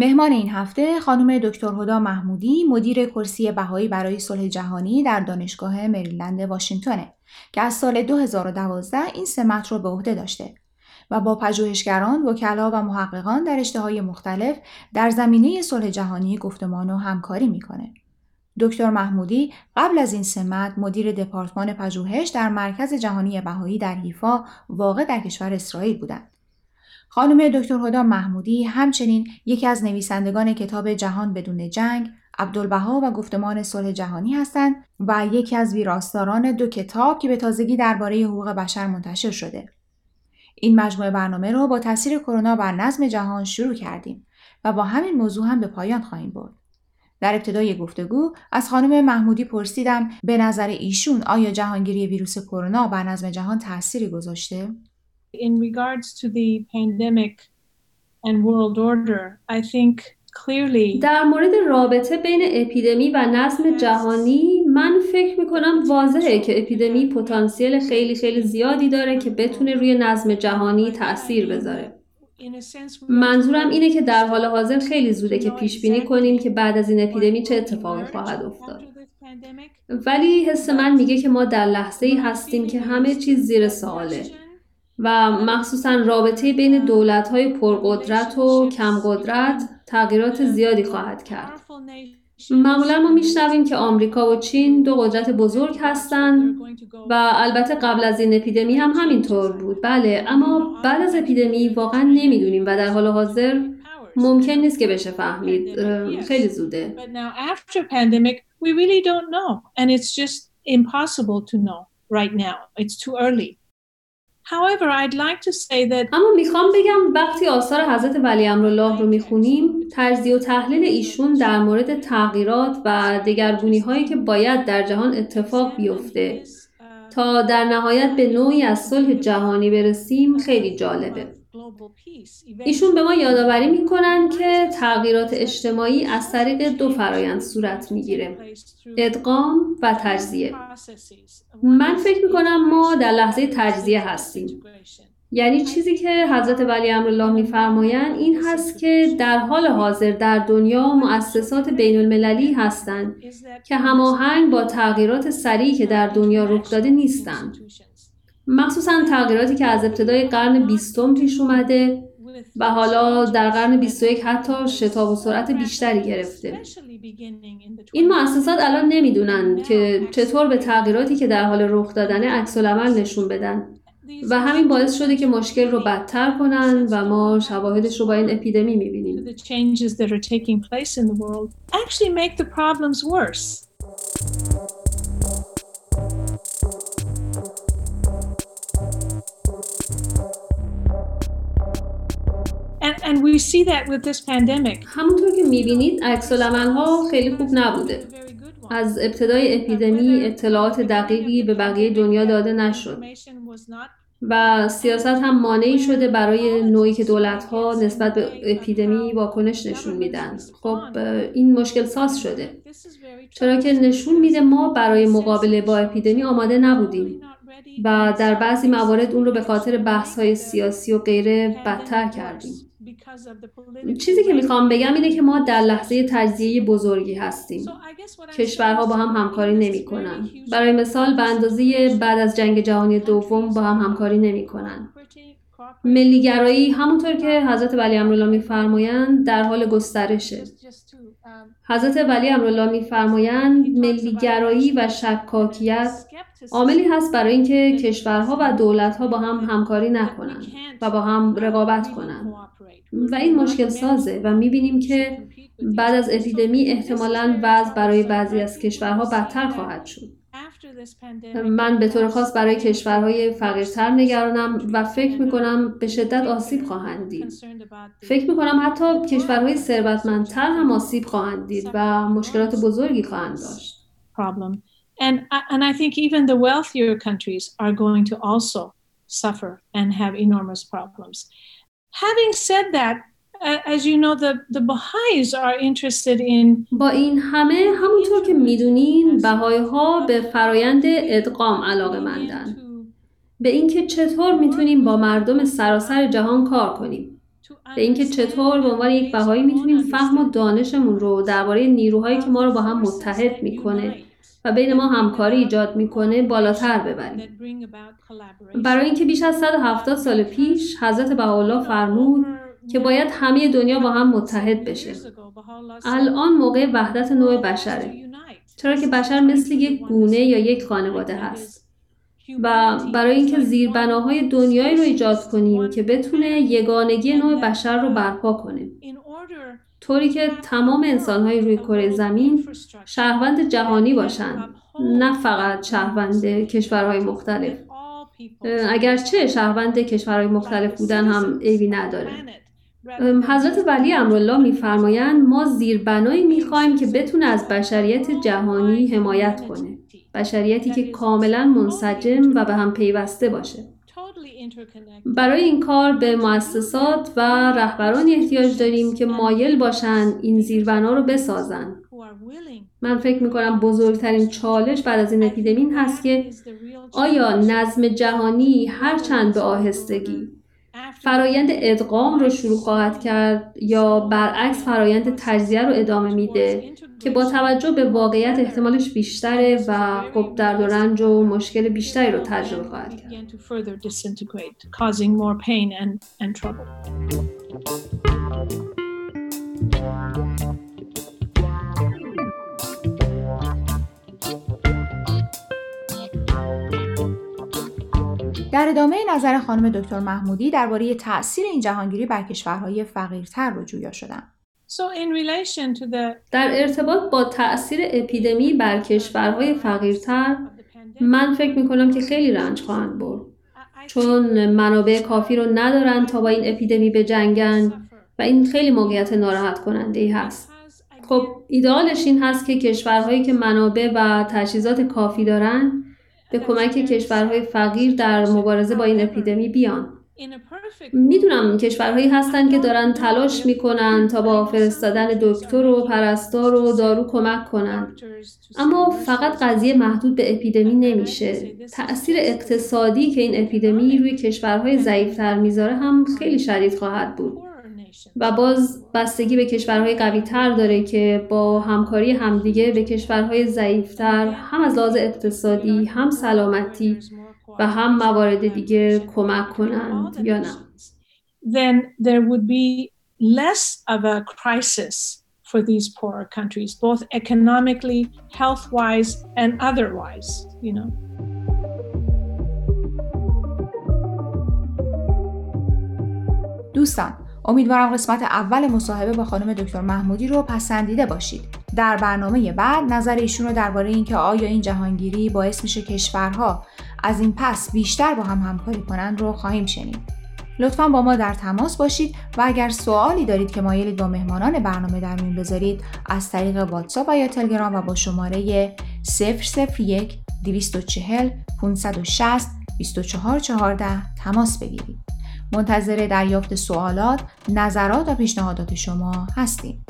مهمان این هفته خانم دکتر هدا محمودی مدیر کرسی بهایی برای صلح جهانی در دانشگاه مریلند واشنگتنه که از سال 2012 این سمت رو به عهده داشته و با پژوهشگران، وکلا و محققان در های مختلف در زمینه صلح جهانی گفتمان و همکاری می‌کنه. دکتر محمودی قبل از این سمت مدیر دپارتمان پژوهش در مرکز جهانی بهایی در حیفا واقع در کشور اسرائیل بودند. خانم دکتر هدا محمودی همچنین یکی از نویسندگان کتاب جهان بدون جنگ، عبدالبها و گفتمان صلح جهانی هستند و یکی از ویراستاران دو کتاب که به تازگی درباره حقوق بشر منتشر شده. این مجموعه برنامه را با تاثیر کرونا بر نظم جهان شروع کردیم و با همین موضوع هم به پایان خواهیم برد. در ابتدای گفتگو از خانم محمودی پرسیدم به نظر ایشون آیا جهانگیری ویروس کرونا بر نظم جهان تأثیری گذاشته؟ In regards to the pandemic and world order, I think clearly در مورد رابطه بین اپیدمی و نظم جهانی من فکر می‌کنم واضحه که اپیدمی پتانسیل خیلی خیلی زیادی داره که بتونه روی نظم جهانی تاثیر بذاره. منظورم اینه که در حال حاضر خیلی زوده که پیش بینی کنیم که بعد از این اپیدمی چه اتفاقی خواهد افتاد. ولی حس من میگه که ما در لحظه ای هستیم که همه چیز زیر سواله و مخصوصا رابطه بین دولت‌های پرقدرت و کمقدرت تغییرات زیادی خواهد کرد. معمولا ما میشنویم که آمریکا و چین دو قدرت بزرگ هستند و البته قبل از این اپیدمی هم همینطور بود. بله اما بعد از اپیدمی واقعا نمی‌دونیم و در حال حاضر ممکن نیست که بشه فهمید. خیلی زوده. اما می‌خوام بگم وقتی آثار حضرت ولی امرالله رو می‌خونیم تجزیه و تحلیل ایشون در مورد تغییرات و دگرگونی هایی که باید در جهان اتفاق بیفته. تا در نهایت به نوعی از صلح جهانی برسیم خیلی جالبه. ایشون به ما یادآوری می‌کنن که تغییرات اجتماعی از طریق دو فرایند صورت می‌گیره. ادغام و تجزیه. من فکر می‌کنم ما در لحظه تجزیه هستیم. یعنی چیزی که حضرت ولی امرالله میفرمایند این هست که در حال حاضر در دنیا مؤسسات بین المللی هستند که هماهنگ با تغییرات سریعی که در دنیا رخ داده نیستند. مخصوصا تغییراتی که از ابتدای قرن بیستم پیش اومده و حالا در قرن 21 حتی شتاب و سرعت بیشتری گرفته. این مؤسسات الان نمی‌دونن که چطور به تغییراتی که در حال رخ دادن عکس نشون بدن و همین باعث شده که مشکل رو بدتر کنن و ما شواهدش رو با این اپیدمی می‌بینیم. And we see that with this pandemic. همونطور که می‌بینید عکس ها خیلی خوب نبوده. از ابتدای اپیدمی اطلاعات دقیقی به بقیه دنیا داده نشد. و سیاست هم مانعی شده برای نوعی که دولت ها نسبت به اپیدمی واکنش نشون میدن خب این مشکل ساز شده چرا که نشون میده ما برای مقابله با اپیدمی آماده نبودیم و در بعضی موارد اون رو به خاطر بحث های سیاسی و غیره بدتر کردیم چیزی که می‌خوام بگم اینه که ما در لحظه تجزیه بزرگی هستیم. کشورها با هم همکاری نمی‌کنن برای مثال به اندازه بعد از جنگ جهانی دوم با هم همکاری نمی‌کنن ملیگرایی همونطور که حضرت ولی امرالله میفرمایند در حال گسترشه حضرت ولی امرالله میفرمایند ملیگرایی و شکاکیت عاملی هست برای اینکه کشورها و دولتها با هم همکاری نکنند و با هم رقابت کنند. و این مشکل سازه و می‌بینیم که بعد از اپیدمی احتمالا وضع برای بعضی از کشورها بدتر خواهد شد. من به طور خاص برای کشورهای فقیرتر نگرانم و فکر می‌کنم به شدت آسیب خواهند دید. فکر می‌کنم حتی کشورهای ثروتمندتر هم آسیب خواهند دید و مشکلات بزرگی خواهند داشت. And, and I think even the wealthier countries are going to also suffer and have enormous problems. Having said that, as you know, the, the are interested in با این همه همونطور که می‌دونین بهایی ها به فرایند ادغام علاقه مندن. به اینکه چطور می‌تونیم با مردم سراسر جهان کار کنیم. به اینکه چطور به عنوان یک بهایی می‌تونیم فهم و دانشمون رو درباره نیروهایی که ما رو با هم متحد می‌کنه و بین ما همکاری ایجاد می‌کنه بالاتر ببریم. برای اینکه بیش از 170 سال پیش حضرت بهاءالله فرمود که باید همه دنیا با هم متحد بشه. الان موقع وحدت نوع بشره. چرا که بشر مثل یک گونه یا یک خانواده هست. و برای اینکه زیربناهای دنیایی رو ایجاد کنیم که بتونه یگانگی نوع بشر رو برپا کنه. طوری که تمام انسانهای روی کره زمین شهروند جهانی باشند نه فقط شهروند کشورهای مختلف اگرچه شهروند کشورهای مختلف بودن هم عیبی نداره حضرت ولی امرالله میفرمایند ما زیربنایی می‌خوایم که بتونه از بشریت جهانی حمایت کنه بشریتی که کاملا منسجم و به هم پیوسته باشه برای این کار به مؤسسات و رهبرانی احتیاج داریم که مایل باشند این زیربنا رو بسازن. من فکر می‌کنم بزرگترین چالش بعد از این اپیدمی هست که آیا نظم جهانی هرچند به آهستگی فرایند ادغام رو شروع خواهد کرد یا برعکس فرایند تجزیه رو ادامه میده که با توجه به واقعیت احتمالش بیشتره و خب درد و رنج و مشکل بیشتری رو تجربه خواهد کرد. در ادامه نظر خانم دکتر محمودی درباره تاثیر این جهانگیری بر کشورهای فقیرتر رو جویا شدن. در ارتباط با تأثیر اپیدمی بر کشورهای فقیرتر من فکر می کنم که خیلی رنج خواهند برد چون منابع کافی رو ندارن تا با این اپیدمی به جنگن و این خیلی موقعیت ناراحت کننده ای هست خب ایدئالش این هست که کشورهایی که منابع و تجهیزات کافی دارن به کمک کشورهای فقیر در مبارزه با این اپیدمی بیان. می‌دونم کشورهایی هستن که دارن تلاش می‌کنن تا با فرستادن دکتر و پرستار و دارو کمک کنن. اما فقط قضیه محدود به اپیدمی نمیشه. تأثیر اقتصادی که این اپیدمی روی کشورهای ضعیفتر می‌ذاره هم خیلی شدید خواهد بود. و باز بستگی به کشورهای قوی تر داره که با همکاری همدیگه به کشورهای ضعیفتر هم از لحاظ اقتصادی هم سلامتی و هم موارد دیگه کمک کنند یا نه؟ Then there would be less of a crisis for these poorer countries both economically health-wise and otherwise you know. دوستان امیدوارم قسمت اول مصاحبه با خانم دکتر محمودی رو پسندیده باشید. در برنامه بعد نظر ایشون رو درباره اینکه آیا این جهانگیری باعث میشه کشورها از این پس بیشتر با هم همکاری کنند رو خواهیم شنید. لطفا با ما در تماس باشید و اگر سوالی دارید که مایلید با مهمانان برنامه در میون بذارید از طریق واتساپ یا تلگرام و با شماره 001 240 560 2414 تماس بگیرید. منتظر دریافت سوالات، نظرات و پیشنهادات شما هستیم.